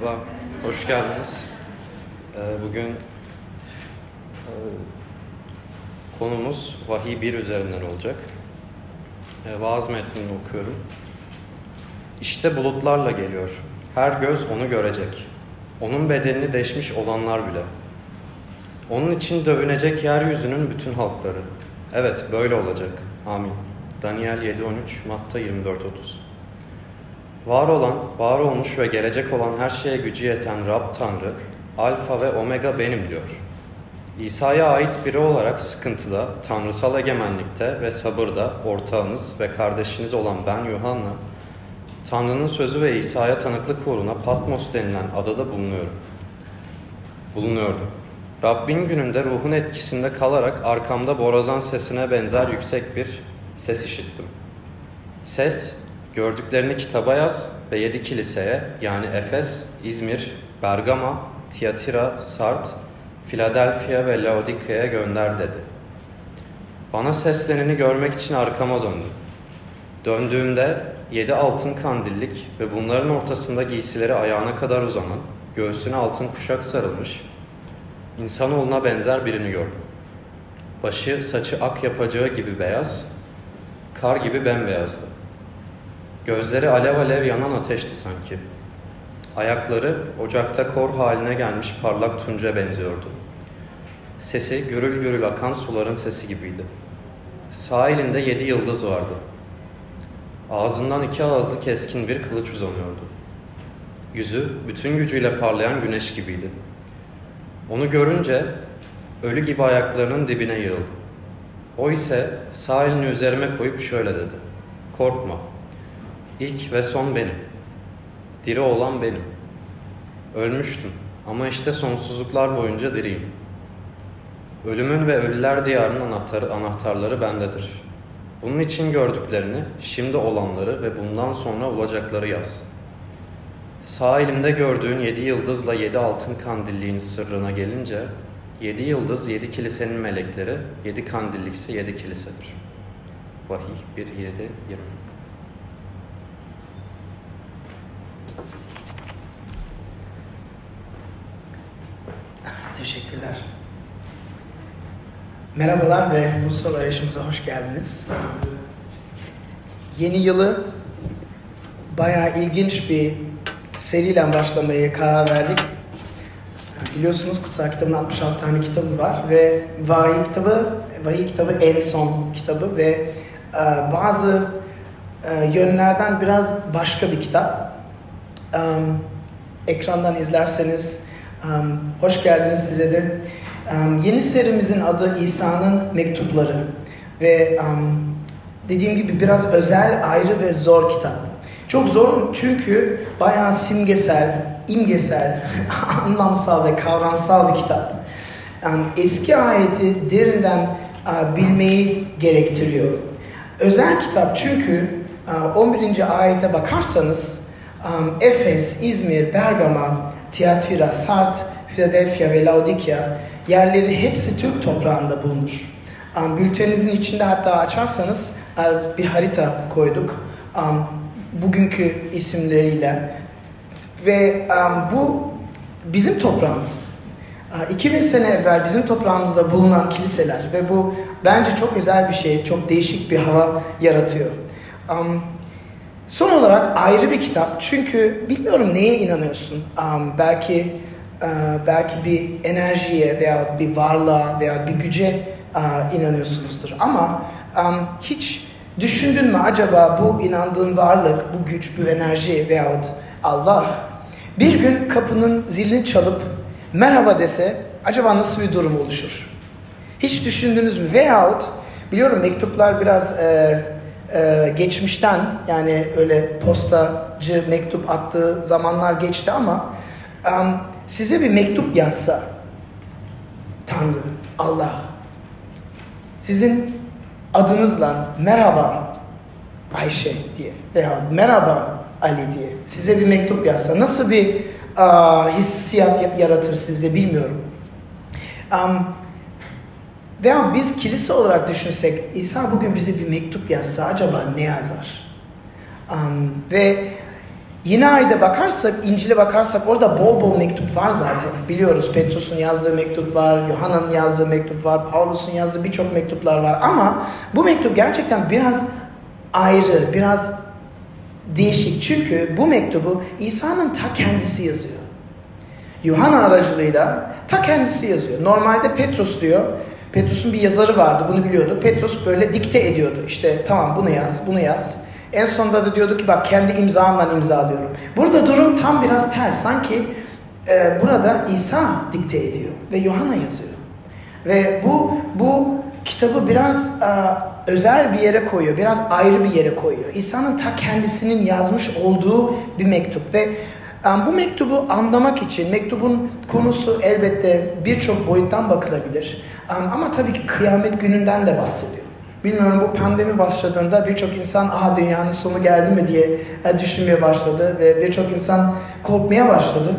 Merhaba, hoş geldiniz. Ee, Bugün e, konumuz Vahiy 1 üzerinden olacak. Ee, Vaaz metnini okuyorum. İşte bulutlarla geliyor. Her göz onu görecek. Onun bedenini deşmiş olanlar bile. Onun için dövünecek yeryüzünün bütün halkları. Evet, böyle olacak. Amin. Daniel 7.13, Matta 24.30 Var olan, var olmuş ve gelecek olan her şeye gücü yeten Rab Tanrı, Alfa ve Omega benim diyor. İsa'ya ait biri olarak sıkıntıda, tanrısal egemenlikte ve sabırda ortağınız ve kardeşiniz olan ben Yuhanna, Tanrı'nın sözü ve İsa'ya tanıklık uğruna Patmos denilen adada bulunuyorum. Bulunuyordum. Rabbin gününde ruhun etkisinde kalarak arkamda borazan sesine benzer yüksek bir ses işittim. Ses, gördüklerini kitaba yaz ve yedi kiliseye yani Efes, İzmir, Bergama, Tiyatira, Sart, Philadelphia ve Laodike'ye gönder dedi. Bana sesleneni görmek için arkama döndüm. Döndüğümde yedi altın kandillik ve bunların ortasında giysileri ayağına kadar uzanan, göğsüne altın kuşak sarılmış, insanoğluna benzer birini gördüm. Başı, saçı ak yapacağı gibi beyaz, kar gibi bembeyazdı. Gözleri alev alev yanan ateşti sanki. Ayakları ocakta kor haline gelmiş parlak tunca benziyordu. Sesi gürül gürül akan suların sesi gibiydi. Sağ elinde yedi yıldız vardı. Ağzından iki ağızlı keskin bir kılıç uzanıyordu. Yüzü bütün gücüyle parlayan güneş gibiydi. Onu görünce ölü gibi ayaklarının dibine yığıldı. O ise sağ elini üzerime koyup şöyle dedi. Korkma. İlk ve son benim. Diri olan benim. Ölmüştüm ama işte sonsuzluklar boyunca diriyim. Ölümün ve ölüler diyarının anahtarı, anahtarları bendedir. Bunun için gördüklerini, şimdi olanları ve bundan sonra olacakları yaz. Sağ elimde gördüğün yedi yıldızla yedi altın kandilliğin sırrına gelince, yedi yıldız yedi kilisenin melekleri, yedi kandillik ise yedi kilisedir. Vahiy 1, 7, 20 Teşekkürler. Merhabalar ve Ulusal Arayışımıza hoş geldiniz. Yeni yılı bayağı ilginç bir seriyle başlamaya karar verdik. Biliyorsunuz Kutsal Kitabın 66 tane kitabı var ve Vahiy kitabı, Vahiy kitabı en son kitabı ve e, bazı e, yönlerden biraz başka bir kitap. E, ekrandan izlerseniz Um, hoş geldiniz size de. Um, yeni serimizin adı İsa'nın Mektupları ve um, dediğim gibi biraz özel, ayrı ve zor kitap. Çok zor çünkü bayağı simgesel, imgesel, anlamsal ve kavramsal bir kitap. Um, eski ayeti derinden uh, bilmeyi gerektiriyor. Özel kitap çünkü uh, 11. ayete bakarsanız um, Efes, İzmir, Bergama, Tiyatira, Sart, Philadelphia ve Laodikya yerleri hepsi Türk toprağında bulunur. Um, bülteninizin içinde hatta açarsanız uh, bir harita koyduk. Um, bugünkü isimleriyle. Ve um, bu bizim toprağımız. Uh, 2000 sene evvel bizim toprağımızda bulunan kiliseler ve bu bence çok özel bir şey, çok değişik bir hava yaratıyor. Um, Son olarak ayrı bir kitap çünkü bilmiyorum neye inanıyorsun. Um, belki uh, belki bir enerjiye veya bir varlığa veya bir güce uh, inanıyorsunuzdur. Ama um, hiç düşündün mü acaba bu inandığın varlık, bu güç, bu enerji veyahut Allah bir gün kapının zilini çalıp merhaba dese acaba nasıl bir durum oluşur? Hiç düşündünüz mü? Veyahut biliyorum mektuplar biraz... E, ee, geçmişten yani öyle postacı mektup attığı zamanlar geçti ama um, size bir mektup yazsa Tanrı, Allah sizin adınızla merhaba Ayşe diye veya merhaba Ali diye size bir mektup yazsa nasıl bir uh, hissiyat yaratır sizde bilmiyorum. Um, veya biz kilise olarak düşünsek İsa bugün bize bir mektup yazsa acaba ne yazar? Um, ve Yeni ayda bakarsak, İncil'e bakarsak orada bol bol mektup var zaten. Biliyoruz Petrus'un yazdığı mektup var, Yohanna'nın yazdığı mektup var, Paulus'un yazdığı birçok mektuplar var. Ama bu mektup gerçekten biraz ayrı, biraz değişik. Çünkü bu mektubu İsa'nın ta kendisi yazıyor. Yuhanna aracılığıyla ta kendisi yazıyor. Normalde Petrus diyor, Petrus'un bir yazarı vardı bunu biliyordu. Petrus böyle dikte ediyordu. İşte tamam bunu yaz, bunu yaz. En sonunda da diyordu ki bak kendi imzamla imzalıyorum. Burada durum tam biraz ters. Sanki e, burada İsa dikte ediyor ve Yohana yazıyor. Ve bu bu kitabı biraz e, özel bir yere koyuyor, biraz ayrı bir yere koyuyor. İsa'nın ta kendisinin yazmış olduğu bir mektup ve e, bu mektubu anlamak için mektubun konusu elbette birçok boyuttan bakılabilir. E, ama tabii ki kıyamet gününden de bahsediyor. Bilmiyorum bu pandemi başladığında birçok insan aha dünyanın sonu geldi mi diye e, düşünmeye başladı ve birçok insan korkmaya başladı.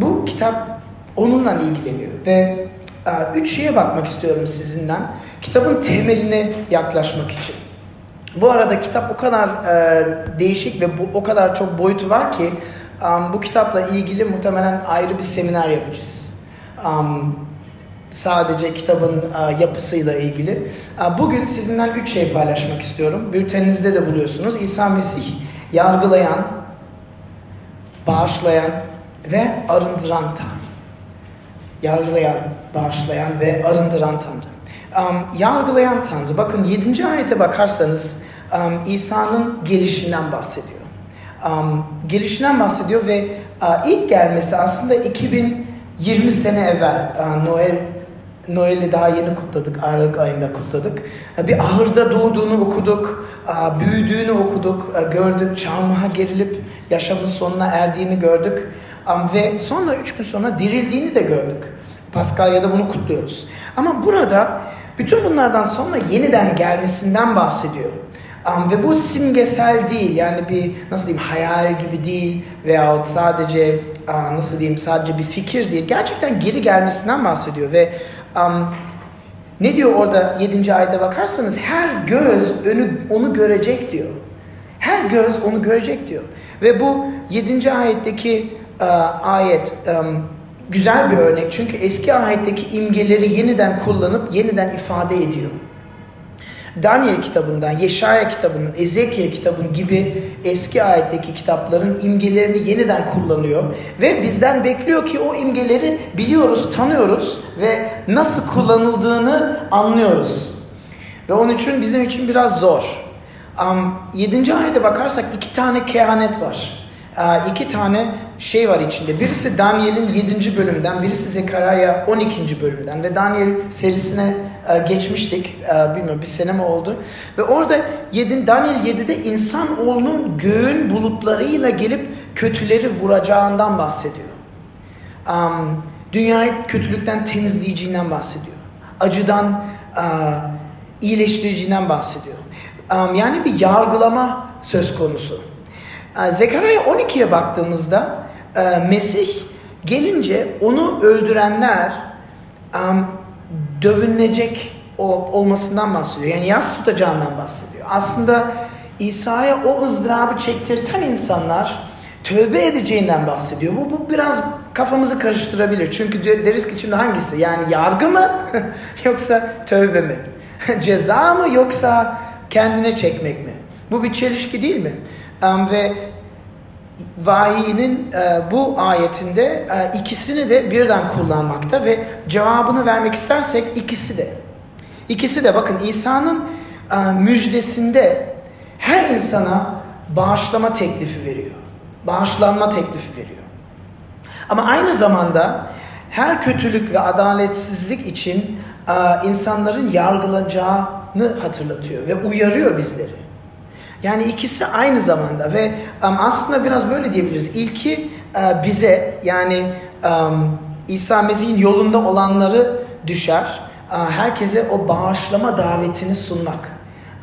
Bu kitap onunla ilgileniyor ve uh, üç şeye bakmak istiyorum sizinden. Kitabın temeline yaklaşmak için. Bu arada kitap o kadar uh, değişik ve bu, o kadar çok boyutu var ki um, bu kitapla ilgili muhtemelen ayrı bir seminer yapacağız. Um, sadece kitabın yapısıyla ilgili. Bugün sizinden üç şey paylaşmak istiyorum. Bülteninizde de buluyorsunuz. İsa Mesih yargılayan, bağışlayan ve arındıran Tanrı. Yargılayan, bağışlayan ve arındıran Tanrı. Yargılayan Tanrı. Bakın 7. ayete bakarsanız İsa'nın gelişinden bahsediyor. Gelişinden bahsediyor ve ilk gelmesi aslında 2020 sene evvel Noel Noel'i daha yeni kutladık, Aralık ayında kutladık. Bir ahırda doğduğunu okuduk, büyüdüğünü okuduk, gördük, çarmıha gerilip yaşamın sonuna erdiğini gördük. Ve sonra üç gün sonra dirildiğini de gördük. Paskalya'da bunu kutluyoruz. Ama burada bütün bunlardan sonra yeniden gelmesinden bahsediyor. Um, ve bu simgesel değil yani bir nasıl diyeyim hayal gibi değil veyahut sadece uh, nasıl diyeyim sadece bir fikir değil. Gerçekten geri gelmesinden bahsediyor ve Um, ne diyor orada 7. ayda bakarsanız her göz önü, onu görecek diyor. Her göz onu görecek diyor. Ve bu 7. ayetteki uh, ayet um, güzel bir örnek. Çünkü eski ayetteki imgeleri yeniden kullanıp yeniden ifade ediyor. Daniel kitabından, Yeşaya kitabının, Ezekiel kitabının gibi eski ayetteki kitapların imgelerini yeniden kullanıyor. Ve bizden bekliyor ki o imgeleri biliyoruz, tanıyoruz ve nasıl kullanıldığını anlıyoruz. Ve onun için bizim için biraz zor. Um, 7. ayete bakarsak iki tane kehanet var. Uh, iki tane şey var içinde. Birisi Daniel'in 7. bölümden, birisi Zekaraya 12. bölümden ve Daniel serisine e, geçmiştik. E, bilmiyorum bir sene mi oldu. Ve orada 7, Daniel 7'de insan oğlunun göğün bulutlarıyla gelip kötüleri vuracağından bahsediyor. Dünyayı kötülükten temizleyeceğinden bahsediyor. Acıdan uh, iyileştireceğinden bahsediyor. Yani bir yargılama söz konusu. Uh, Zekaraya 12'ye baktığımızda uh, Mesih gelince onu öldürenler dövünecek olmasından bahsediyor. Yani yas tutacağından bahsediyor. Aslında İsa'ya o ızdırabı çektirten insanlar tövbe edeceğinden bahsediyor. Bu, bu biraz kafamızı karıştırabilir. Çünkü deriz ki şimdi hangisi? Yani yargı mı yoksa tövbe mi? Ceza mı yoksa kendine çekmek mi? Bu bir çelişki değil mi? Um, ve vahiyinin e, bu ayetinde e, ikisini de birden kullanmakta ve cevabını vermek istersek ikisi de. İkisi de bakın İsa'nın e, müjdesinde her insana bağışlama teklifi veriyor. Bağışlanma teklifi veriyor. Ama aynı zamanda her kötülük ve adaletsizlik için e, insanların yargılanacağını hatırlatıyor ve uyarıyor bizleri. Yani ikisi aynı zamanda ve um, aslında biraz böyle diyebiliriz. İlki uh, bize yani um, İsa Mesih'in yolunda olanları düşer. Uh, herkese o bağışlama davetini sunmak.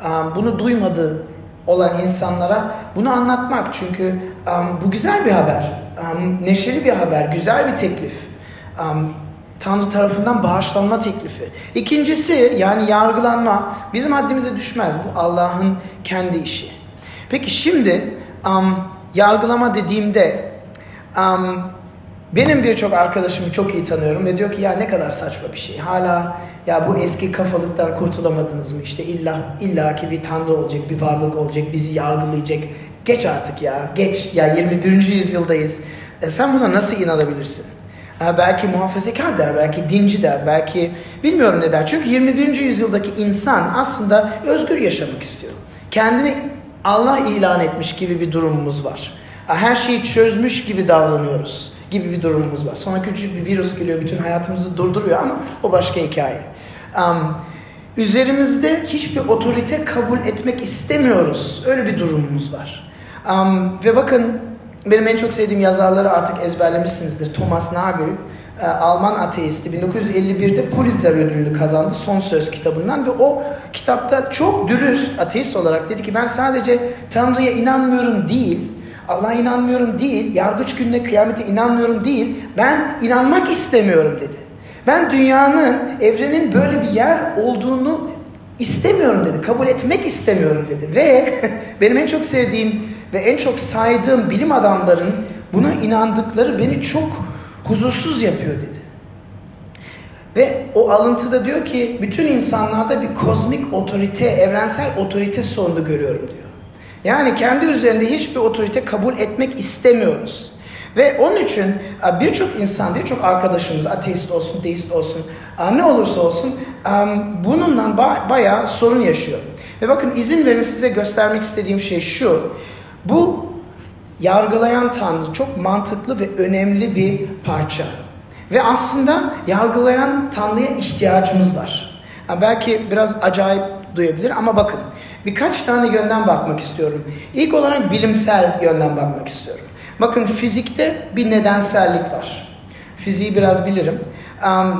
Um, bunu duymadığı olan insanlara bunu anlatmak. Çünkü um, bu güzel bir haber. Um, neşeli bir haber, güzel bir teklif. Um, Tanrı tarafından bağışlanma teklifi. İkincisi yani yargılanma bizim haddimize düşmez. Bu Allah'ın kendi işi. Peki şimdi um, yargılama dediğimde um, benim birçok arkadaşımı çok iyi tanıyorum ve diyor ki ya ne kadar saçma bir şey. Hala ya bu eski kafalıktan kurtulamadınız mı? İşte illa illaki bir tanrı olacak, bir varlık olacak, bizi yargılayacak. Geç artık ya, geç. Ya 21. yüzyıldayız. E sen buna nasıl inanabilirsin? Belki muhafazakar der, belki dinci der, belki bilmiyorum ne der. Çünkü 21. yüzyıldaki insan aslında özgür yaşamak istiyor. Kendini Allah ilan etmiş gibi bir durumumuz var. Her şeyi çözmüş gibi davranıyoruz gibi bir durumumuz var. Sonra küçük bir virüs geliyor, bütün hayatımızı durduruyor ama o başka hikaye. Um, üzerimizde hiçbir otorite kabul etmek istemiyoruz. Öyle bir durumumuz var. Um, ve bakın benim en çok sevdiğim yazarları artık ezberlemişsinizdir. Thomas Nagel, e, Alman ateisti 1951'de Pulitzer ödülünü kazandı Son Söz kitabından ve o kitapta çok dürüst ateist olarak dedi ki ben sadece Tanrı'ya inanmıyorum değil, Allah'a inanmıyorum değil, yargıç gününe kıyamete inanmıyorum değil, ben inanmak istemiyorum dedi. Ben dünyanın, evrenin böyle bir yer olduğunu istemiyorum dedi, kabul etmek istemiyorum dedi. Ve benim en çok sevdiğim ve en çok saydığım bilim adamların buna inandıkları beni çok huzursuz yapıyor dedi. Ve o alıntıda diyor ki bütün insanlarda bir kozmik otorite, evrensel otorite sorunu görüyorum diyor. Yani kendi üzerinde hiçbir otorite kabul etmek istemiyoruz. Ve onun için birçok insan, birçok arkadaşımız ateist olsun, deist olsun, ne olursa olsun bununla bayağı sorun yaşıyor. Ve bakın izin verin size göstermek istediğim şey şu. Bu yargılayan Tanrı çok mantıklı ve önemli bir parça. Ve aslında yargılayan Tanrı'ya ihtiyacımız var. Yani belki biraz acayip duyabilir ama bakın birkaç tane yönden bakmak istiyorum. İlk olarak bilimsel yönden bakmak istiyorum. Bakın fizikte bir nedensellik var. Fiziği biraz bilirim.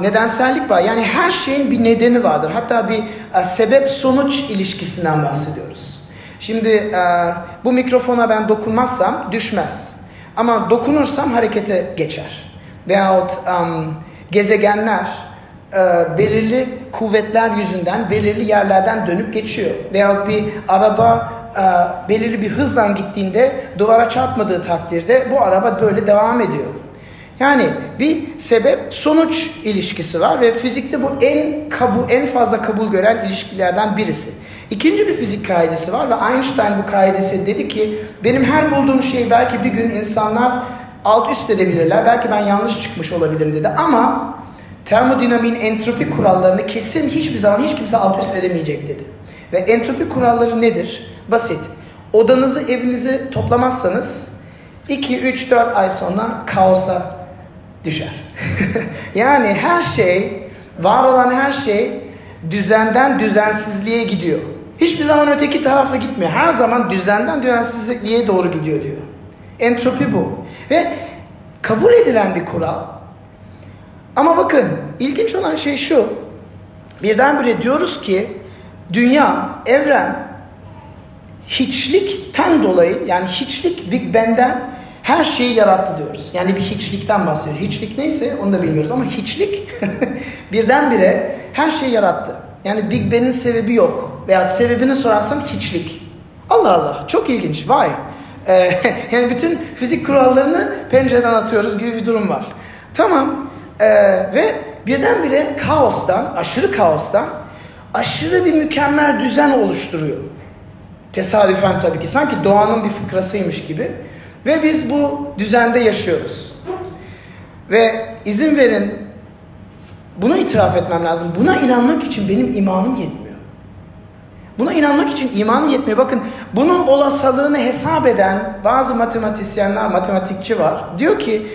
Nedensellik var. Yani her şeyin bir nedeni vardır. Hatta bir uh, sebep-sonuç ilişkisinden bahsediyoruz. Şimdi uh, bu mikrofona ben dokunmazsam düşmez. Ama dokunursam harekete geçer. Veyahut um, gezegenler uh, belirli kuvvetler yüzünden belirli yerlerden dönüp geçiyor. Veyahut bir araba uh, belirli bir hızla gittiğinde duvara çarpmadığı takdirde bu araba böyle devam ediyor. Yani bir sebep sonuç ilişkisi var ve fizikte bu en kabul en fazla kabul gören ilişkilerden birisi. İkinci bir fizik kaidesi var ve Einstein bu kaidesi dedi ki benim her bulduğum şeyi belki bir gün insanlar alt üst edebilirler. Belki ben yanlış çıkmış olabilirim dedi ama termodinamiğin entropi kurallarını kesin hiçbir zaman hiç kimse alt üst edemeyecek dedi. Ve entropi kuralları nedir? Basit. Odanızı, evinizi toplamazsanız 2, 3, 4 ay sonra kaosa düşer. yani her şey, var olan her şey düzenden düzensizliğe gidiyor. Hiçbir zaman öteki tarafa gitmiyor. Her zaman düzenden düzensizliğe doğru gidiyor diyor. Entropi bu. Ve kabul edilen bir kural. Ama bakın ilginç olan şey şu. Birdenbire diyoruz ki dünya, evren hiçlikten dolayı yani hiçlik Big Bang'den her şeyi yarattı diyoruz. Yani bir hiçlikten bahsediyor. Hiçlik neyse onu da bilmiyoruz ama hiçlik birdenbire her şeyi yarattı. Yani Big Bang'in sebebi yok. Veya sebebini sorarsan hiçlik. Allah Allah çok ilginç vay. Ee, yani bütün fizik kurallarını pencereden atıyoruz gibi bir durum var. Tamam ee, ve birdenbire kaostan, aşırı kaostan aşırı bir mükemmel düzen oluşturuyor. Tesadüfen tabii ki sanki doğanın bir fıkrasıymış gibi. Ve biz bu düzende yaşıyoruz. Ve izin verin bunu itiraf etmem lazım. Buna inanmak için benim imanım yetmiyor. Buna inanmak için imanım yetmiyor. Bakın bunun olasılığını hesap eden bazı matematisyenler, matematikçi var. Diyor ki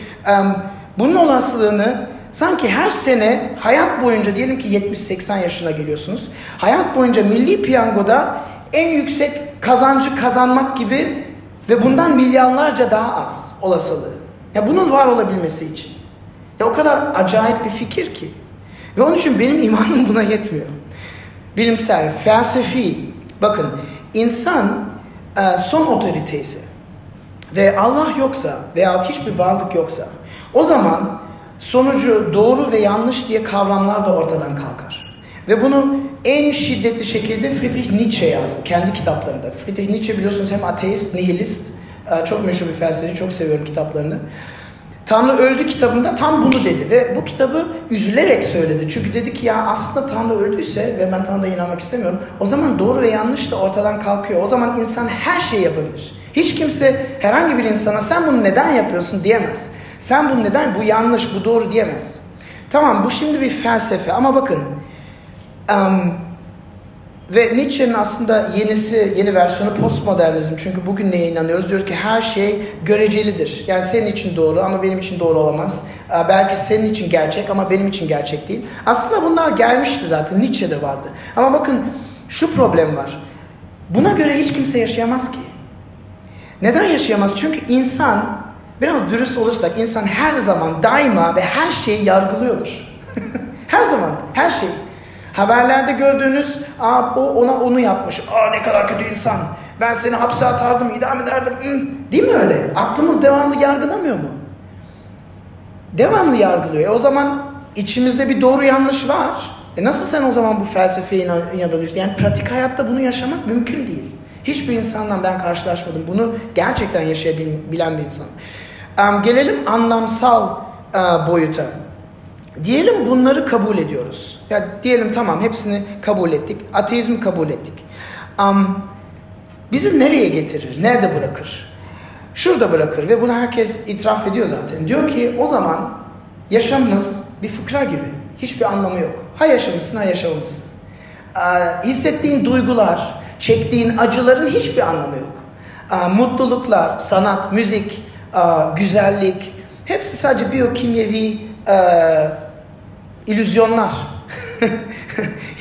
bunun olasılığını sanki her sene hayat boyunca diyelim ki 70-80 yaşına geliyorsunuz. Hayat boyunca milli piyangoda en yüksek kazancı kazanmak gibi ve bundan milyarlarca daha az olasılığı. Ya bunun var olabilmesi için. Ya o kadar acayip bir fikir ki. Ve onun için benim imanım buna yetmiyor. Bilimsel, felsefi. Bakın insan e, son otoriteyse ve Allah yoksa veya hiçbir varlık yoksa o zaman sonucu doğru ve yanlış diye kavramlar da ortadan kalkar. Ve bunu en şiddetli şekilde Friedrich Nietzsche yazdı kendi kitaplarında. Friedrich Nietzsche biliyorsunuz hem ateist, nihilist Ee, çok meşhur bir felsefeci, çok seviyorum kitaplarını. Tanrı öldü kitabında tam bunu dedi ve bu kitabı üzülerek söyledi. Çünkü dedi ki ya aslında Tanrı öldüyse ve ben Tanrı'ya inanmak istemiyorum. O zaman doğru ve yanlış da ortadan kalkıyor. O zaman insan her şeyi yapabilir. Hiç kimse herhangi bir insana sen bunu neden yapıyorsun diyemez. Sen bunu neden, bu yanlış, bu doğru diyemez. Tamam bu şimdi bir felsefe ama bakın um, ve Nietzsche'nin aslında yenisi, yeni versiyonu postmodernizm. Çünkü bugün neye inanıyoruz? Diyor ki her şey görecelidir. Yani senin için doğru ama benim için doğru olamaz. Belki senin için gerçek ama benim için gerçek değil. Aslında bunlar gelmişti zaten. Nietzsche'de vardı. Ama bakın şu problem var. Buna göre hiç kimse yaşayamaz ki. Neden yaşayamaz? Çünkü insan, biraz dürüst olursak insan her zaman daima ve her şeyi yargılıyordur. her zaman, her şeyi. Haberlerde gördüğünüz, Aa, o ona onu yapmış, Aa, ne kadar kötü insan, ben seni hapse atardım, idam ederdim. Hı. Değil mi öyle? Aklımız devamlı yargılamıyor mu? Devamlı yargılıyor. E o zaman içimizde bir doğru yanlış var. E nasıl sen o zaman bu felsefeye inanabilirsin? Yani pratik hayatta bunu yaşamak mümkün değil. Hiçbir insanla ben karşılaşmadım. Bunu gerçekten yaşayabilen bir insan. Um, gelelim anlamsal uh, boyuta. Diyelim bunları kabul ediyoruz. Ya diyelim tamam hepsini kabul ettik. Ateizmi kabul ettik. Um, bizi nereye getirir? Nerede bırakır? Şurada bırakır ve bunu herkes itiraf ediyor zaten. Diyor ki o zaman yaşamımız bir fıkra gibi. Hiçbir anlamı yok. Ha yaşamışsın ha yaşamamışsın. Ee, hissettiğin duygular, çektiğin acıların hiçbir anlamı yok. Ee, mutluluklar, sanat, müzik, e, güzellik hepsi sadece biyokimyevi e, illüzyonlar.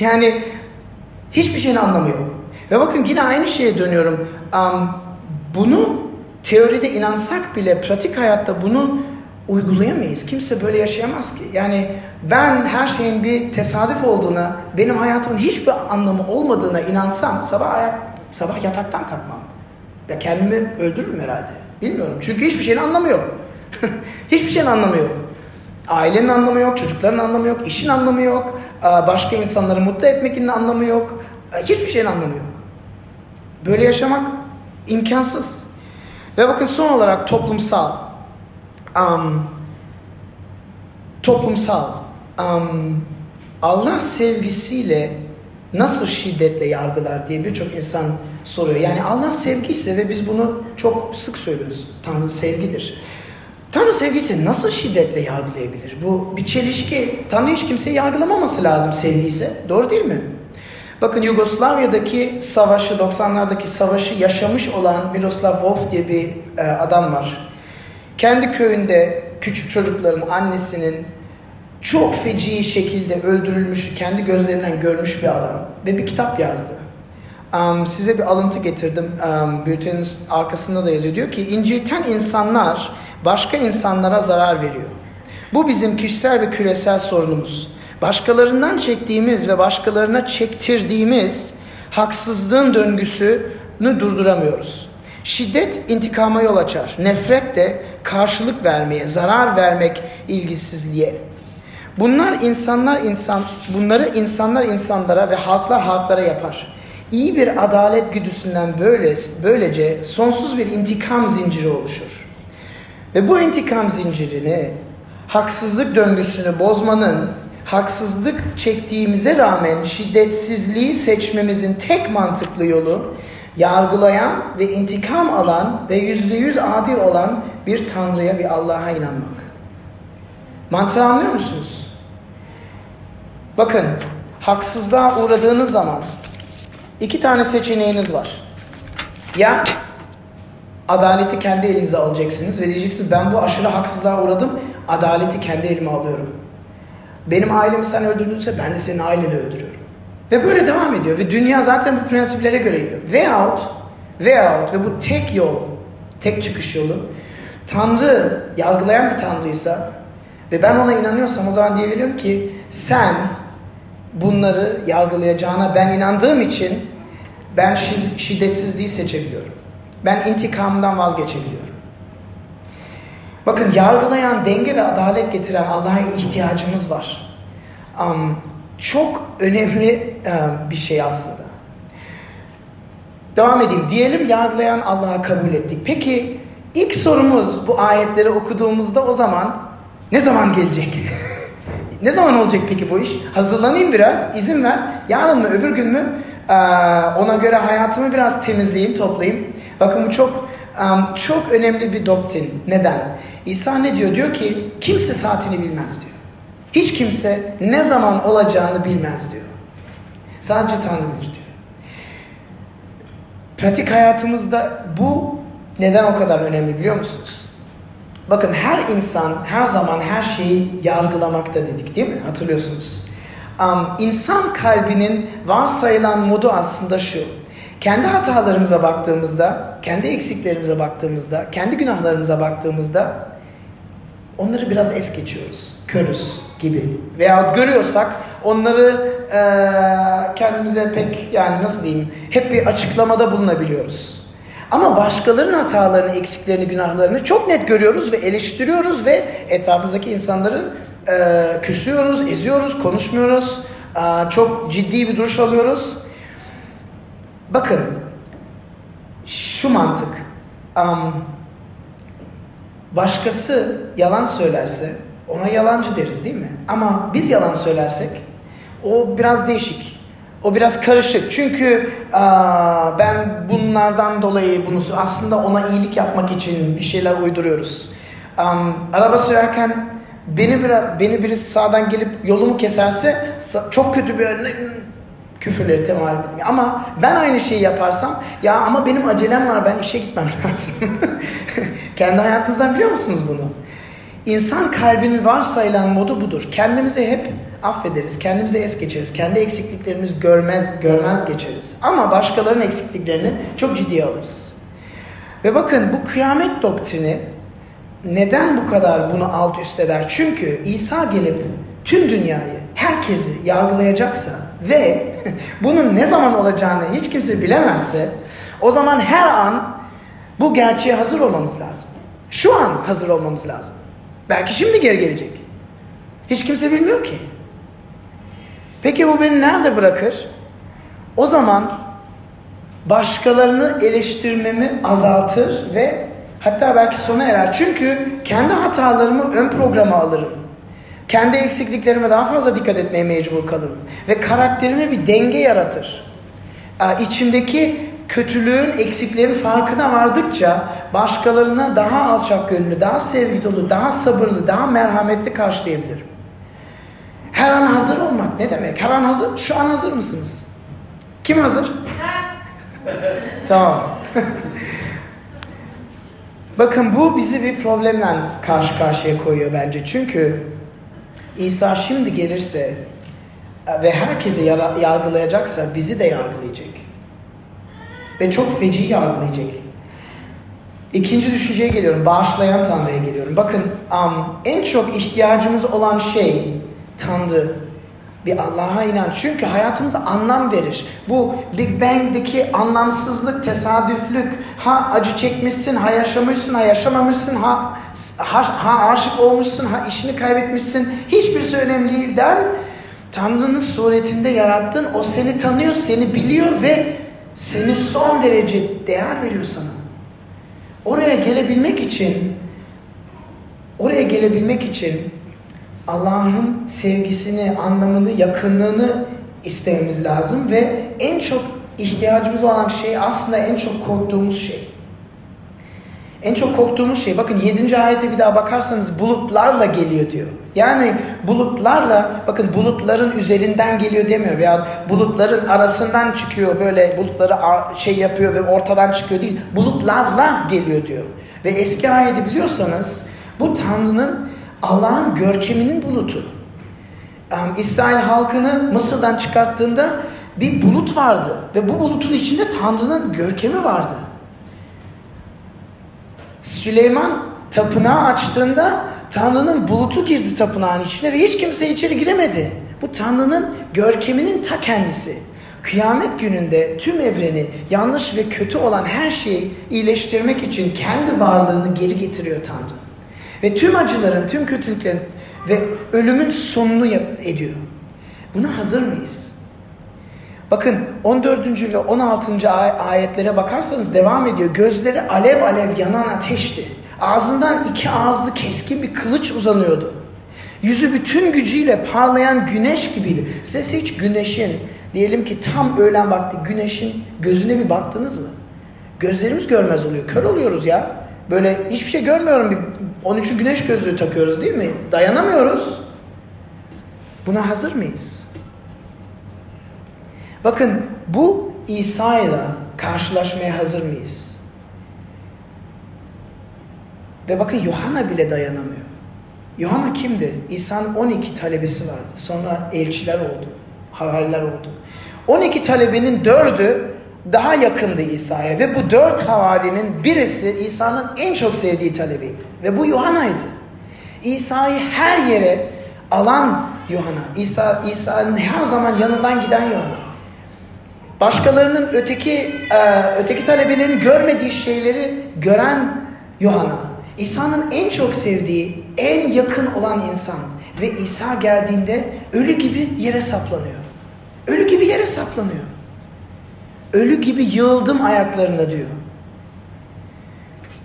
yani hiçbir şeyin anlamı yok. Ve bakın yine aynı şeye dönüyorum. Um, bunu teoride inansak bile pratik hayatta bunu uygulayamayız. Kimse böyle yaşayamaz ki. Yani ben her şeyin bir tesadüf olduğuna, benim hayatımın hiçbir anlamı olmadığına inansam sabah sabah yataktan kalkmam. Ya kendimi öldürürüm herhalde. Bilmiyorum. Çünkü hiçbir şeyin anlamı yok. hiçbir şeyin anlamı yok. Ailenin anlamı yok, çocukların anlamı yok, işin anlamı yok, başka insanları mutlu etmekin anlamı yok. Hiçbir şeyin anlamı yok. Böyle yaşamak imkansız. Ve bakın son olarak toplumsal. Um, toplumsal. Um, Allah sevgisiyle nasıl şiddetle yargılar diye birçok insan soruyor. Yani Allah sevgi ise ve biz bunu çok sık söylüyoruz. Tanrı sevgidir. Tanrı sevgisi nasıl şiddetle yargılayabilir? Bu bir çelişki. Tanrı hiç kimseyi yargılamaması lazım sevgiyse. Doğru değil mi? Bakın Yugoslavya'daki savaşı, 90'lardaki savaşı yaşamış olan Miroslav Wolf diye bir e, adam var. Kendi köyünde küçük çocukların annesinin çok feci şekilde öldürülmüş, kendi gözlerinden görmüş bir adam. Ve bir kitap yazdı. Um, size bir alıntı getirdim. Um, bültenin arkasında da yazıyor. Diyor ki, inciten insanlar başka insanlara zarar veriyor. Bu bizim kişisel ve küresel sorunumuz. Başkalarından çektiğimiz ve başkalarına çektirdiğimiz haksızlığın döngüsünü durduramıyoruz. Şiddet intikama yol açar. Nefret de karşılık vermeye, zarar vermek ilgisizliğe. Bunlar insanlar insan bunları insanlar insanlara ve halklar halklara yapar. İyi bir adalet güdüsünden böyle böylece sonsuz bir intikam zinciri oluşur. Ve bu intikam zincirini, haksızlık döngüsünü bozmanın, haksızlık çektiğimize rağmen şiddetsizliği seçmemizin tek mantıklı yolu, yargılayan ve intikam alan ve yüzde yüz adil olan bir Tanrı'ya, bir Allah'a inanmak. Mantığı anlıyor musunuz? Bakın, haksızlığa uğradığınız zaman iki tane seçeneğiniz var. Ya adaleti kendi elinize alacaksınız ve diyeceksiniz ben bu aşırı haksızlığa uğradım, adaleti kendi elime alıyorum. Benim ailemi sen öldürdünse ben de senin aileni öldürüyorum. Ve böyle devam ediyor ve dünya zaten bu prensiplere göre gidiyor. Veyahut, veyahut ve bu tek yol, tek çıkış yolu Tanrı yargılayan bir Tanrıysa ve ben ona inanıyorsam o zaman diyebilirim ki sen bunları yargılayacağına ben inandığım için ben şiddetsizliği seçebiliyorum. Ben intikamdan vazgeçebiliyorum. Bakın yargılayan, denge ve adalet getiren Allah'a ihtiyacımız var. Um, çok önemli um, bir şey aslında. devam edeyim. Diyelim yargılayan Allah'a kabul ettik. Peki ilk sorumuz bu ayetleri okuduğumuzda o zaman ne zaman gelecek? ne zaman olacak peki bu iş? Hazırlanayım biraz, izin ver. Yarın mı, öbür gün mü? Ee, ona göre hayatımı biraz temizleyeyim, toplayayım. Bakın bu çok çok önemli bir doktrin. Neden? İsa ne diyor? Diyor ki kimse saatini bilmez diyor. Hiç kimse ne zaman olacağını bilmez diyor. Sadece Tanrı bilir diyor. Pratik hayatımızda bu neden o kadar önemli biliyor musunuz? Bakın her insan her zaman her şeyi yargılamakta dedik değil mi? Hatırlıyorsunuz. Um, insan kalbinin varsayılan modu aslında şu. Kendi hatalarımıza baktığımızda, kendi eksiklerimize baktığımızda, kendi günahlarımıza baktığımızda onları biraz es geçiyoruz. Körüz gibi. Veya görüyorsak onları e, kendimize pek yani nasıl diyeyim hep bir açıklamada bulunabiliyoruz. Ama başkalarının hatalarını, eksiklerini, günahlarını çok net görüyoruz ve eleştiriyoruz ve etrafımızdaki insanları e, küsüyoruz, eziyoruz, konuşmuyoruz. E, çok ciddi bir duruş alıyoruz. Bakın şu mantık. Um, başkası yalan söylerse ona yalancı deriz değil mi? Ama biz yalan söylersek o biraz değişik. O biraz karışık. Çünkü aa, ben bunlardan dolayı bunu aslında ona iyilik yapmak için bir şeyler uyduruyoruz. Um, araba sürerken beni bir, beni birisi sağdan gelip yolumu keserse çok kötü bir önüne küfürleri temal etmiyor. Ama ben aynı şeyi yaparsam ya ama benim acelem var ben işe gitmem lazım. Kendi hayatınızdan biliyor musunuz bunu? İnsan kalbinin varsayılan modu budur. Kendimizi hep affederiz, kendimizi es geçeriz, kendi eksikliklerimizi görmez, görmez geçeriz. Ama başkalarının eksikliklerini çok ciddiye alırız. Ve bakın bu kıyamet doktrini neden bu kadar bunu alt üst eder? Çünkü İsa gelip tüm dünyayı, herkesi yargılayacaksa ve bunun ne zaman olacağını hiç kimse bilemezse o zaman her an bu gerçeğe hazır olmamız lazım. Şu an hazır olmamız lazım. Belki şimdi geri gelecek. Hiç kimse bilmiyor ki. Peki bu beni nerede bırakır? O zaman başkalarını eleştirmemi azaltır ve hatta belki sona erer. Çünkü kendi hatalarımı ön programa alırım. Kendi eksikliklerime daha fazla dikkat etmeye mecbur kalırım. Ve karakterime bir denge yaratır. İçimdeki kötülüğün, eksiklerin farkına vardıkça başkalarına daha alçak gönüllü, daha sevgi dolu, daha sabırlı, daha merhametli karşılayabilirim. Her an hazır olmak ne demek? Her an hazır. Şu an hazır mısınız? Kim hazır? tamam. Bakın bu bizi bir problemle karşı karşıya koyuyor bence. Çünkü İsa şimdi gelirse ve herkese yargılayacaksa bizi de yargılayacak. Ve çok feci yargılayacak. İkinci düşünceye geliyorum. Bağışlayan Tanrı'ya geliyorum. Bakın um, en çok ihtiyacımız olan şey Tanrı. Bir Allah'a inanç. Çünkü hayatımıza anlam verir. Bu Big Bang'deki anlamsızlık, tesadüflük, ha acı çekmişsin, ha yaşamışsın, ha yaşamamışsın, ha, ha, ha aşık olmuşsun, ha işini kaybetmişsin. Hiçbirisi önemli değil. Tanrı'nın suretinde yarattın. O seni tanıyor, seni biliyor ve seni son derece değer veriyor sana. Oraya gelebilmek için oraya gelebilmek için Allah'ın sevgisini, anlamını, yakınlığını istememiz lazım ve en çok ihtiyacımız olan şey aslında en çok korktuğumuz şey. En çok korktuğumuz şey bakın 7. ayete bir daha bakarsanız bulutlarla geliyor diyor. Yani bulutlarla bakın bulutların üzerinden geliyor demiyor veya bulutların arasından çıkıyor böyle bulutları şey yapıyor ve ortadan çıkıyor değil. Bulutlarla geliyor diyor. Ve eski ayeti biliyorsanız bu Tanrı'nın Allah'ın görkeminin bulutu. İsrail halkını Mısır'dan çıkarttığında bir bulut vardı ve bu bulutun içinde Tanrı'nın görkemi vardı. Süleyman tapınağı açtığında Tanrı'nın bulutu girdi tapınağın içine ve hiç kimse içeri giremedi. Bu Tanrı'nın görkeminin ta kendisi. Kıyamet gününde tüm evreni yanlış ve kötü olan her şeyi iyileştirmek için kendi varlığını geri getiriyor Tanrı. Ve tüm acıların, tüm kötülüklerin ve ölümün sonunu ediyor. Buna hazır mıyız? Bakın 14. ve 16. ayetlere bakarsanız devam ediyor. Gözleri alev alev yanan ateşti. Ağzından iki ağızlı keskin bir kılıç uzanıyordu. Yüzü bütün gücüyle parlayan güneş gibiydi. Siz hiç güneşin, diyelim ki tam öğlen vakti güneşin gözüne bir baktınız mı? Gözlerimiz görmez oluyor. Kör oluyoruz ya. Böyle hiçbir şey görmüyorum. Bir 13. güneş gözlüğü takıyoruz değil mi? Dayanamıyoruz. Buna hazır mıyız? Bakın bu İsa ile karşılaşmaya hazır mıyız? Ve bakın Yohana bile dayanamıyor. Yohana kimdi? İsa'nın 12 talebesi vardı. Sonra elçiler oldu. Havariler oldu. 12 talebenin dördü daha yakındı İsa'ya ve bu dört havarinin birisi İsa'nın en çok sevdiği talebeydi. Ve bu Yohana'ydı. İsa'yı her yere alan Yohana. İsa İsa'nın her zaman yanından giden Yohana. Başkalarının öteki e, öteki talebelerin görmediği şeyleri gören Yohana. İsa'nın en çok sevdiği, en yakın olan insan ve İsa geldiğinde ölü gibi yere saplanıyor. Ölü gibi yere saplanıyor. Ölü gibi yığıldım ayaklarında diyor.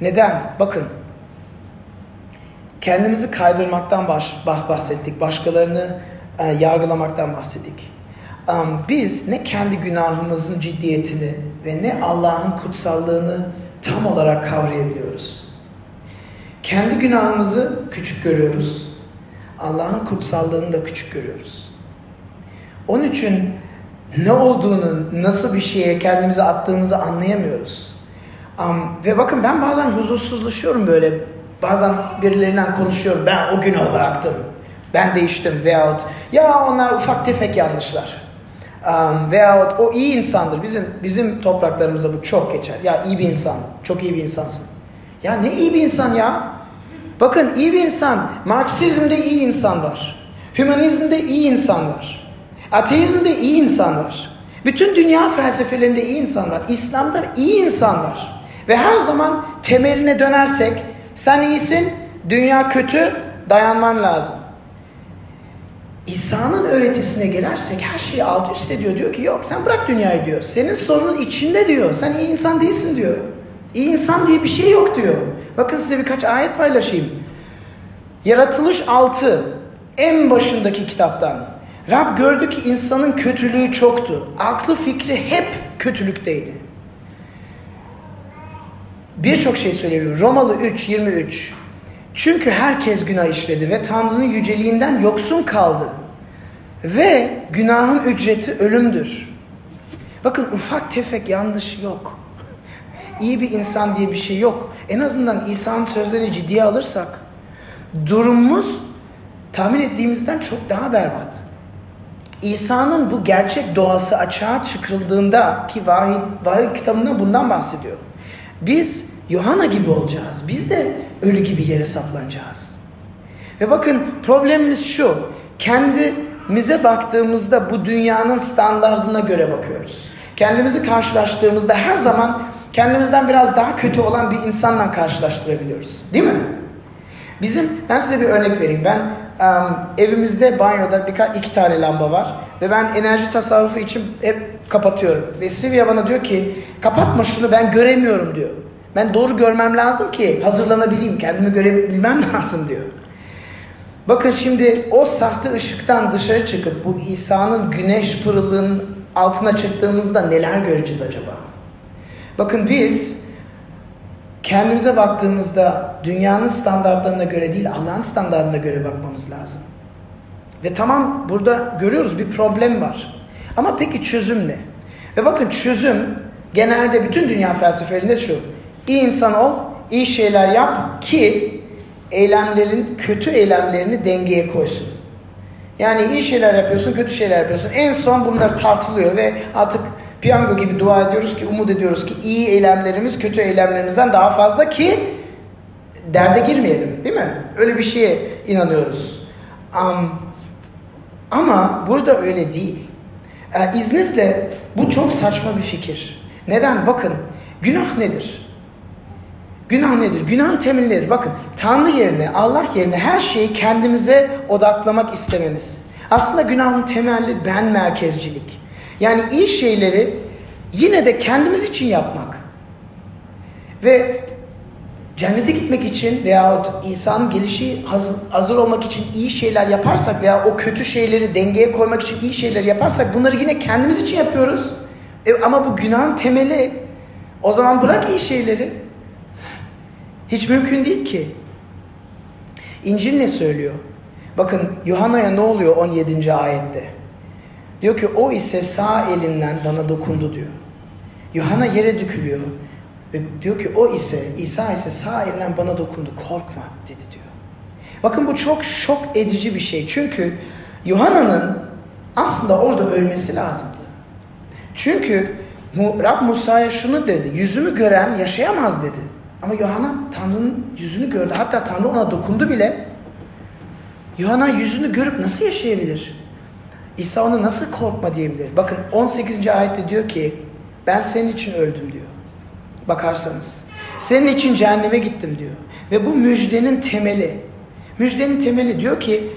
Neden? Bakın. Kendimizi kaydırmaktan bahsettik. Başkalarını e, yargılamaktan bahsettik. Biz ne kendi günahımızın ciddiyetini ve ne Allah'ın kutsallığını tam olarak kavrayabiliyoruz. Kendi günahımızı küçük görüyoruz. Allah'ın kutsallığını da küçük görüyoruz. Onun için ne olduğunu, nasıl bir şeye kendimizi attığımızı anlayamıyoruz. Um, ve bakın ben bazen huzursuzlaşıyorum böyle. Bazen birilerinden konuşuyorum. Ben o günahı bıraktım. Ben değiştim veyahut ya onlar ufak tefek yanlışlar. Um, veyahut o iyi insandır. Bizim bizim topraklarımızda bu çok geçer. Ya iyi bir insan. Çok iyi bir insansın. Ya ne iyi bir insan ya? Bakın iyi bir insan. Marksizmde iyi insan var. Hümanizmde iyi insan var. Ateizmde iyi insan var. Bütün dünya felsefelerinde iyi insan var. İslam'da iyi insan var. Ve her zaman temeline dönersek sen iyisin, dünya kötü, dayanman lazım. İsa'nın öğretisine gelersek her şeyi alt üst ediyor. Diyor ki yok sen bırak dünyayı diyor. Senin sorunun içinde diyor. Sen iyi insan değilsin diyor. İyi insan diye bir şey yok diyor. Bakın size birkaç ayet paylaşayım. Yaratılış 6 en başındaki kitaptan. Rab gördü ki insanın kötülüğü çoktu. Aklı fikri hep kötülükteydi. Birçok şey söyleyebilirim. Romalı 3, 23. Çünkü herkes günah işledi ve Tanrı'nın yüceliğinden yoksun kaldı. Ve günahın ücreti ölümdür. Bakın ufak tefek yanlış yok. İyi bir insan diye bir şey yok. En azından İsa'nın sözlerini ciddiye alırsak durumumuz tahmin ettiğimizden çok daha berbat. İsa'nın bu gerçek doğası açığa çıkıldığında ki vahiy, vahiy kitabında bundan bahsediyor. Biz Yohana gibi olacağız. Biz de ölü gibi yere saplanacağız. Ve bakın problemimiz şu. Kendimize baktığımızda bu dünyanın standartına göre bakıyoruz. Kendimizi karşılaştığımızda her zaman kendimizden biraz daha kötü olan bir insanla karşılaştırabiliyoruz. Değil mi? Bizim, ben size bir örnek vereyim. Ben evimizde banyoda birkaç iki tane lamba var ve ben enerji tasarrufu için hep kapatıyorum. Ve Sivya bana diyor ki kapatma şunu ben göremiyorum diyor. Ben doğru görmem lazım ki hazırlanabileyim, kendimi görebilmem lazım diyor. Bakın şimdi o sahte ışıktan dışarı çıkıp bu İsa'nın güneş pırılığının altına çıktığımızda neler göreceğiz acaba? Bakın biz kendimize baktığımızda dünyanın standartlarına göre değil Allah'ın standartlarına göre bakmamız lazım. Ve tamam burada görüyoruz bir problem var. Ama peki çözüm ne? Ve bakın çözüm genelde bütün dünya felsefelerinde şu. İyi insan ol, iyi şeyler yap ki eylemlerin, kötü eylemlerini dengeye koysun. Yani iyi şeyler yapıyorsun, kötü şeyler yapıyorsun. En son bunlar tartılıyor ve artık piyango gibi dua ediyoruz ki, umut ediyoruz ki iyi eylemlerimiz kötü eylemlerimizden daha fazla ki derde girmeyelim değil mi? Öyle bir şeye inanıyoruz. Um, ama burada öyle değil. Ee, izninizle bu çok saçma bir fikir. Neden? Bakın günah nedir? Günah nedir? Günahın temeli nedir? Bakın Tanrı yerine, Allah yerine her şeyi kendimize odaklamak istememiz. Aslında günahın temeli ben merkezcilik. Yani iyi şeyleri yine de kendimiz için yapmak. Ve cennete gitmek için veyahut İsa'nın gelişi hazır, hazır olmak için iyi şeyler yaparsak veya o kötü şeyleri dengeye koymak için iyi şeyler yaparsak bunları yine kendimiz için yapıyoruz. E, ama bu günahın temeli. O zaman bırak iyi şeyleri. Hiç mümkün değil ki. İncil ne söylüyor? Bakın Yuhanna'ya ne oluyor 17. ayette? Diyor ki o ise sağ elinden bana dokundu diyor. Yuhanna yere dökülüyor ve diyor ki o ise İsa ise sağ elinden bana dokundu korkma dedi diyor. Bakın bu çok şok edici bir şey. Çünkü Yuhanna'nın aslında orada ölmesi lazımdı. Çünkü Rab Musa'ya şunu dedi. Yüzümü gören yaşayamaz dedi. Ama Yuhanna Tanrı'nın yüzünü gördü. Hatta Tanrı ona dokundu bile. Yuhanna yüzünü görüp nasıl yaşayabilir? İsa ona nasıl korkma diyebilir? Bakın 18. ayette diyor ki ben senin için öldüm diyor. Bakarsanız. Senin için cehenneme gittim diyor. Ve bu müjdenin temeli. Müjdenin temeli diyor ki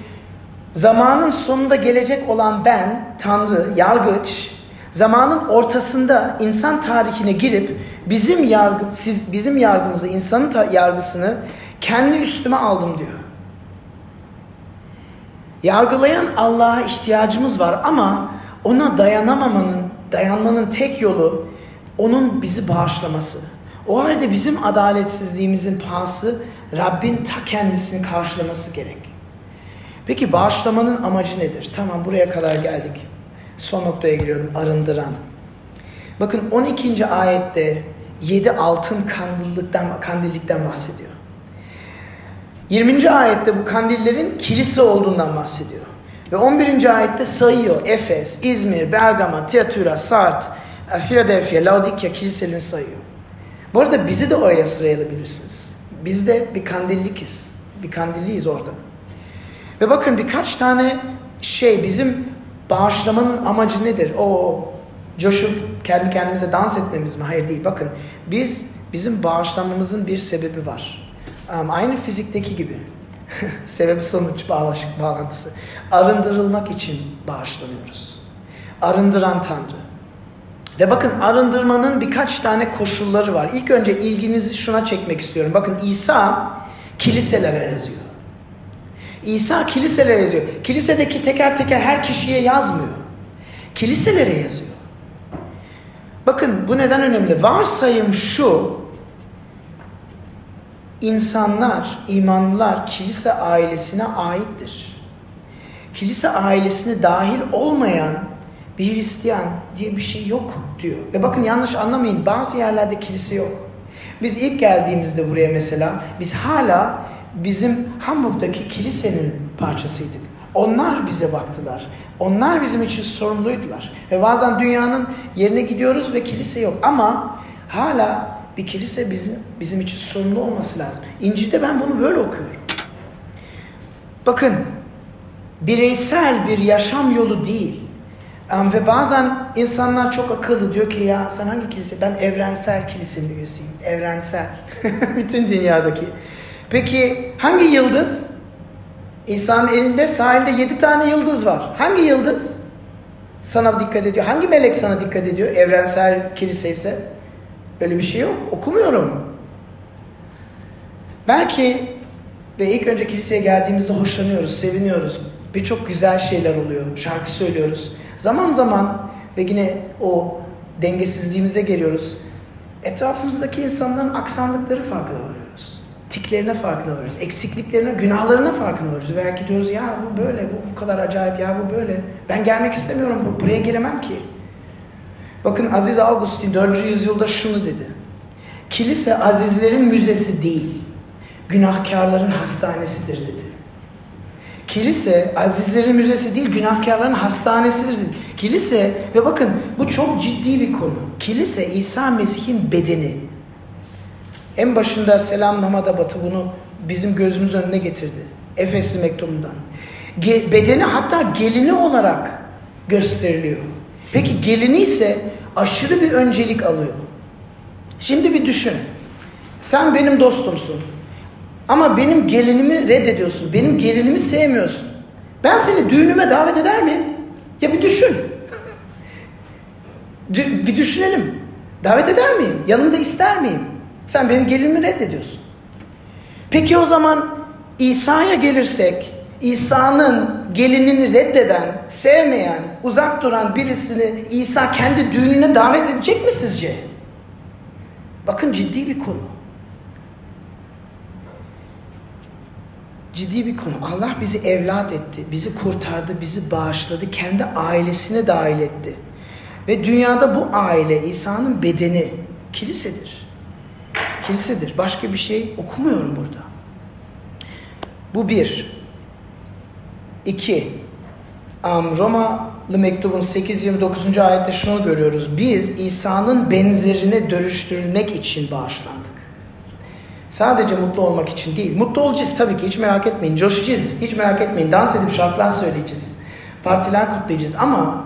zamanın sonunda gelecek olan ben, Tanrı, yargıç, zamanın ortasında insan tarihine girip bizim yargı, siz bizim yargımızı, insanın yargısını kendi üstüme aldım diyor. Yargılayan Allah'a ihtiyacımız var ama ona dayanamamanın, dayanmanın tek yolu onun bizi bağışlaması. O halde bizim adaletsizliğimizin pahası Rabbin ta kendisini karşılaması gerek. Peki bağışlamanın amacı nedir? Tamam buraya kadar geldik. Son noktaya geliyorum. Arındıran. Bakın 12. ayette 7 altın kandillikten, kandillikten bahsediyor. 20. ayette bu kandillerin kilise olduğundan bahsediyor. Ve 11. ayette sayıyor. Efes, İzmir, Bergama, Tiyatüra, Sart, Philadelphia, Laodikya kiliselerini sayıyor. Bu arada bizi de oraya sıralayabilirsiniz. Biz de bir kandillikiz. Bir kandilliyiz orada. Ve bakın birkaç tane şey bizim bağışlamanın amacı nedir? O coşup kendi kendimize dans etmemiz mi? Hayır değil. Bakın biz bizim bağışlamamızın bir sebebi var. Um, aynı fizikteki gibi. Sebep sonuç bağlaşık bağlantısı. Arındırılmak için bağışlanıyoruz. Arındıran Tanrı. Ve bakın arındırmanın birkaç tane koşulları var. İlk önce ilginizi şuna çekmek istiyorum. Bakın İsa kiliselere yazıyor. İsa kiliselere yazıyor. Kilisedeki teker teker her kişiye yazmıyor. Kiliselere yazıyor. Bakın bu neden önemli? Varsayım şu, insanlar, imanlılar kilise ailesine aittir. Kilise ailesine dahil olmayan bir Hristiyan diye bir şey yok diyor. Ve bakın yanlış anlamayın bazı yerlerde kilise yok. Biz ilk geldiğimizde buraya mesela biz hala bizim Hamburg'daki kilisenin parçasıydık. Onlar bize baktılar. Onlar bizim için sorumluydular. Ve bazen dünyanın yerine gidiyoruz ve kilise yok. Ama hala bir kilise bizim, bizim için sorumlu olması lazım. İncil'de ben bunu böyle okuyorum. Bakın bireysel bir yaşam yolu değil. Um, ve bazen insanlar çok akıllı diyor ki ya sen hangi kilise? Ben evrensel kilisenin üyesiyim. Evrensel. Bütün dünyadaki. Peki hangi yıldız? İnsanın elinde sahilde yedi tane yıldız var. Hangi yıldız? Sana dikkat ediyor. Hangi melek sana dikkat ediyor? Evrensel kilise ise. Öyle bir şey yok. Okumuyorum. Belki ve ilk önce kiliseye geldiğimizde hoşlanıyoruz, seviniyoruz. Birçok güzel şeyler oluyor. Şarkı söylüyoruz. Zaman zaman ve yine o dengesizliğimize geliyoruz. Etrafımızdaki insanların aksanlıkları farkına varıyoruz. Tiklerine farkına varıyoruz. Eksikliklerine, günahlarına farkına varıyoruz. Belki diyoruz ya bu böyle, bu, bu kadar acayip, ya bu böyle. Ben gelmek istemiyorum, buraya giremem ki. Bakın Aziz Augustin 4. yüzyılda şunu dedi. Kilise azizlerin müzesi değil, günahkarların hastanesidir dedi. Kilise azizlerin müzesi değil, günahkarların hastanesidir. Kilise ve bakın bu çok ciddi bir konu. Kilise İsa Mesih'in bedeni. En başında Selam Namada Batı bunu bizim gözümüz önüne getirdi. Efesli mektubundan. Ge bedeni hatta gelini olarak gösteriliyor. Peki gelini ise aşırı bir öncelik alıyor. Şimdi bir düşün. Sen benim dostumsun. Ama benim gelinimi reddediyorsun. Benim gelinimi sevmiyorsun. Ben seni düğünüme davet eder miyim? Ya bir düşün. Bir düşünelim. Davet eder miyim? Yanımda ister miyim? Sen benim gelinimi reddediyorsun. Peki o zaman İsa'ya gelirsek, İsa'nın gelinini reddeden, sevmeyen, uzak duran birisini İsa kendi düğününe davet edecek mi sizce? Bakın ciddi bir konu. Ciddi bir konu. Allah bizi evlat etti, bizi kurtardı, bizi bağışladı, kendi ailesine dahil etti. Ve dünyada bu aile İsa'nın bedeni kilisedir. Kilisedir. Başka bir şey okumuyorum burada. Bu bir. İki. Romalı mektubun 8-29. ayette şunu görüyoruz. Biz İsa'nın benzerine dönüştürülmek için bağışlandık. Sadece mutlu olmak için değil. Mutlu olacağız tabii ki hiç merak etmeyin. Coşacağız hiç merak etmeyin. Dans edip şarkılar söyleyeceğiz. Partiler kutlayacağız ama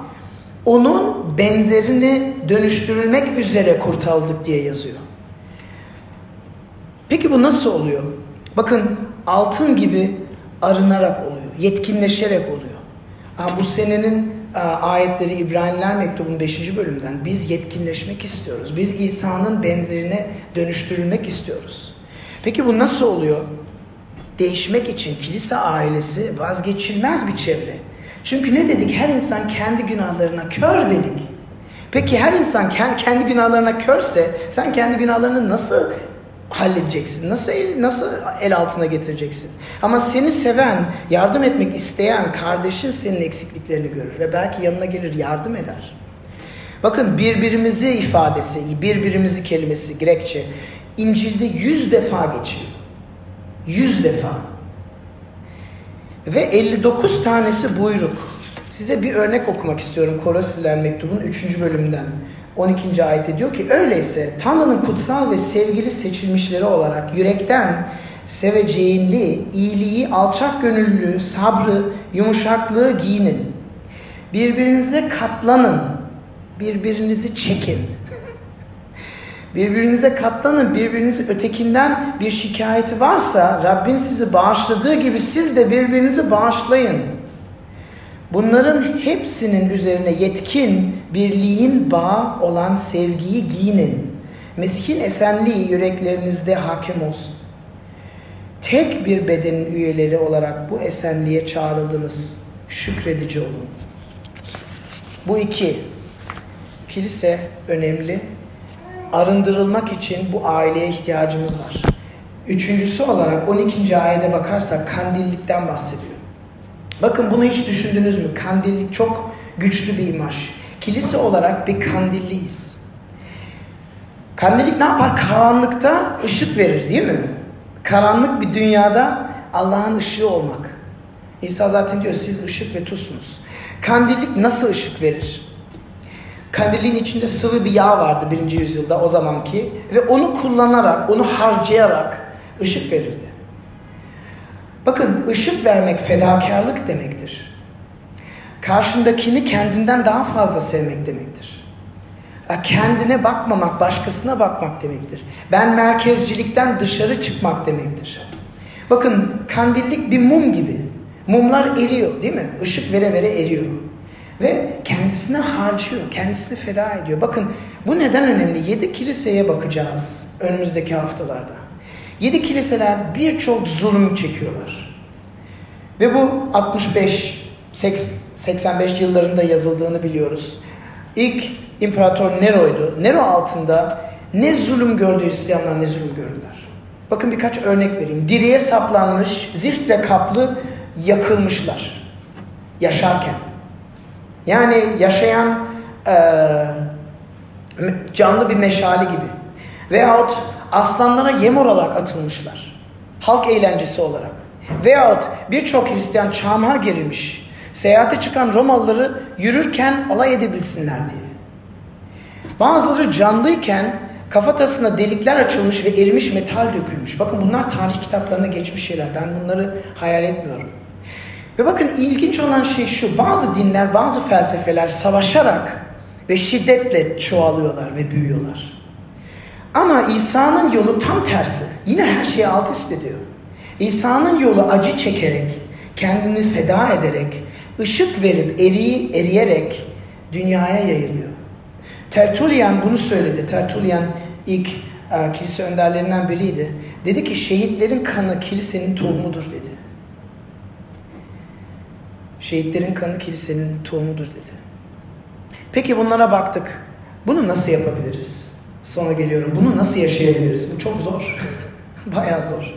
onun benzerini dönüştürülmek üzere kurtarıldık diye yazıyor. Peki bu nasıl oluyor? Bakın altın gibi arınarak oluyor, yetkinleşerek oluyor. Bu senenin ayetleri İbraniler mektubunun 5. bölümünden biz yetkinleşmek istiyoruz. Biz İsa'nın benzerine dönüştürülmek istiyoruz. Peki bu nasıl oluyor? Değişmek için kilise ailesi vazgeçilmez bir çevre. Çünkü ne dedik? Her insan kendi günahlarına kör dedik. Peki her insan kendi günahlarına körse sen kendi günahlarını nasıl halledeceksin? Nasıl el, nasıl el altına getireceksin? Ama seni seven, yardım etmek isteyen kardeşin senin eksikliklerini görür ve belki yanına gelir yardım eder. Bakın birbirimizi ifadesi, birbirimizi kelimesi Grekçe İncil'de yüz defa geçiyor. Yüz defa. Ve 59 tanesi buyruk. Size bir örnek okumak istiyorum Kolosiler mektubun 3. bölümünden. 12. ayette diyor ki öyleyse Tanrı'nın kutsal ve sevgili seçilmişleri olarak yürekten seveceğinli, iyiliği, alçak gönüllülüğü, sabrı, yumuşaklığı giyinin. Birbirinize katlanın, birbirinizi çekin. Birbirinize katlanın, birbirinizi ötekinden bir şikayeti varsa Rabbin sizi bağışladığı gibi siz de birbirinizi bağışlayın. Bunların hepsinin üzerine yetkin birliğin bağı olan sevgiyi giyinin. Mesih'in esenliği yüreklerinizde hakim olsun. Tek bir bedenin üyeleri olarak bu esenliğe çağrıldınız. Şükredici olun. Bu iki. Kilise önemli. Arındırılmak için bu aileye ihtiyacımız var. Üçüncüsü olarak 12. ayete bakarsak kandillikten bahsediyor. Bakın bunu hiç düşündünüz mü? Kandillik çok güçlü bir imaj. Kilise olarak bir kandilliyiz. Kandillik ne yapar? Karanlıkta ışık verir değil mi? Karanlık bir dünyada Allah'ın ışığı olmak. İsa zaten diyor siz ışık ve tuzsunuz. Kandillik nasıl ışık verir? Kandilin içinde sıvı bir yağ vardı birinci yüzyılda o zamanki ve onu kullanarak, onu harcayarak ışık verirdi. Bakın ışık vermek fedakarlık demektir. Karşındakini kendinden daha fazla sevmek demektir. Kendine bakmamak, başkasına bakmak demektir. Ben merkezcilikten dışarı çıkmak demektir. Bakın kandillik bir mum gibi. Mumlar eriyor değil mi? Işık vere vere eriyor. Ve kendisine harcıyor, kendisini feda ediyor. Bakın bu neden önemli? Yedi kiliseye bakacağız önümüzdeki haftalarda. Yedi kiliseler birçok zulüm çekiyorlar. Ve bu 65, 85 yıllarında yazıldığını biliyoruz. İlk imparator Nero'ydu. Nero altında ne zulüm gördü Hristiyanlar ne zulüm gördüler. Bakın birkaç örnek vereyim. Diriye saplanmış, ziftle kaplı yakılmışlar. Yaşarken. Yani yaşayan e, canlı bir meşale gibi. Veyahut aslanlara yem olarak atılmışlar. Halk eğlencesi olarak. Veyahut birçok Hristiyan çarmıha gerilmiş. Seyahate çıkan Romalıları yürürken alay edebilsinler diye. Bazıları canlıyken kafatasına delikler açılmış ve erimiş metal dökülmüş. Bakın bunlar tarih kitaplarına geçmiş şeyler. Ben bunları hayal etmiyorum. Ve bakın ilginç olan şey şu. Bazı dinler, bazı felsefeler savaşarak ve şiddetle çoğalıyorlar ve büyüyorlar. Ama İsa'nın yolu tam tersi. Yine her şeyi alt üst ediyor. İsa'nın yolu acı çekerek, kendini feda ederek, ışık verip eriyi eriyerek dünyaya yayılıyor. Tertullian bunu söyledi. Tertullian ilk e, kilise önderlerinden biriydi. Dedi ki şehitlerin kanı kilisenin tohumudur dedi. Şehitlerin kanı kilisenin tohumudur dedi. Peki bunlara baktık. Bunu nasıl yapabiliriz? Sonra geliyorum. Bunu nasıl yaşayabiliriz? Bu çok zor. Bayağı zor.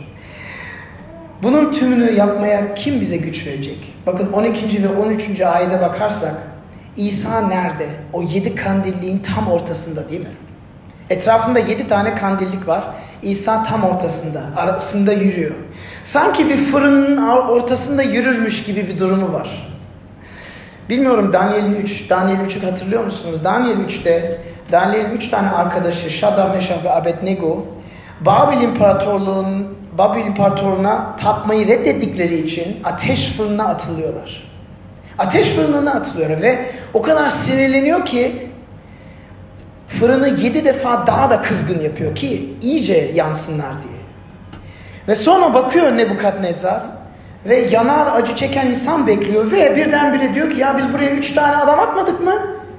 Bunun tümünü yapmaya kim bize güç verecek? Bakın 12. ve 13. ayete bakarsak İsa nerede? O yedi kandilliğin tam ortasında değil mi? Etrafında yedi tane kandillik var. İsa tam ortasında, arasında yürüyor. Sanki bir fırının ortasında yürürmüş gibi bir durumu var. Bilmiyorum Daniel'in 3, Daniel 3'ü hatırlıyor musunuz? Daniel 3'te Daniel'in 3 tane arkadaşı Shadrach, Meshach ve Abednego Babil İmparatorluğu'nun Babil İmparatorluğu'na tapmayı reddettikleri için ateş fırınına atılıyorlar. Ateş fırınına atılıyor ve o kadar sinirleniyor ki fırını yedi defa daha da kızgın yapıyor ki iyice yansınlar diye. Ve sonra bakıyor Nebukadnezar ve yanar acı çeken insan bekliyor ve birdenbire diyor ki ya biz buraya üç tane adam atmadık mı?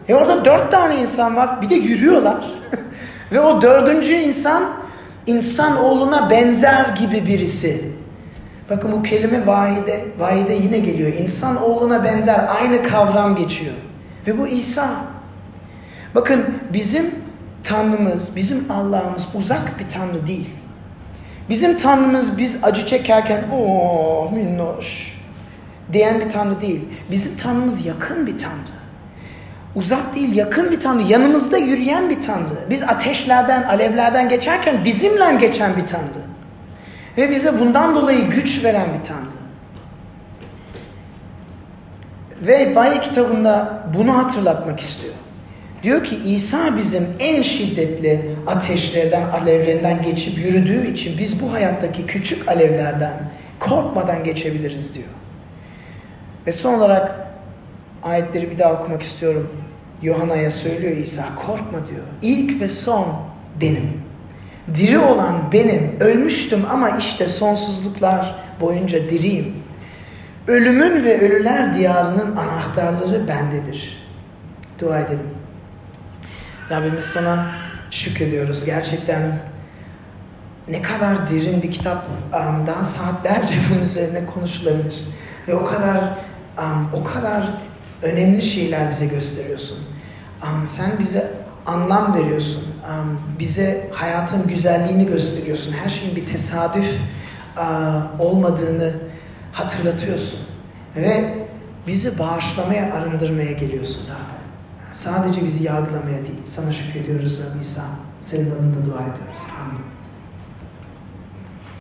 E orada dört tane insan var bir de yürüyorlar. ve o dördüncü insan insan oğluna benzer gibi birisi. Bakın bu kelime vahide, vahide yine geliyor. İnsan oğluna benzer aynı kavram geçiyor. Ve bu İsa. Bakın bizim Tanrımız, bizim Allah'ımız uzak bir Tanrı değil. Bizim Tanrımız biz acı çekerken o minnoş diyen bir Tanrı değil. Bizim Tanrımız yakın bir Tanrı. Uzak değil, yakın bir Tanrı. Yanımızda yürüyen bir Tanrı. Biz ateşlerden, alevlerden geçerken bizimle geçen bir Tanrı. Ve bize bundan dolayı güç veren bir Tanrı. Ve Vahiy kitabında bunu hatırlatmak istiyor. Diyor ki İsa bizim en şiddetli ateşlerden, alevlerinden geçip yürüdüğü için biz bu hayattaki küçük alevlerden korkmadan geçebiliriz diyor. Ve son olarak ayetleri bir daha okumak istiyorum. Yohana'ya söylüyor İsa korkma diyor. İlk ve son benim. Diri olan benim. Ölmüştüm ama işte sonsuzluklar boyunca diriyim. Ölümün ve ölüler diyarının anahtarları bendedir. Dua edelim. Rabbimiz sana şükrediyoruz. Gerçekten ne kadar derin bir kitap. Daha saatlerce bunun üzerine konuşulabilir. Ve o kadar o kadar önemli şeyler bize gösteriyorsun. Sen bize anlam veriyorsun. Bize hayatın güzelliğini gösteriyorsun. Her şeyin bir tesadüf olmadığını hatırlatıyorsun. Ve bizi bağışlamaya, arındırmaya geliyorsun Rabbi. Sadece bizi yargılamaya değil. Sana şükrediyoruz Rabbi İsa. Senin adında dua ediyoruz. Amin.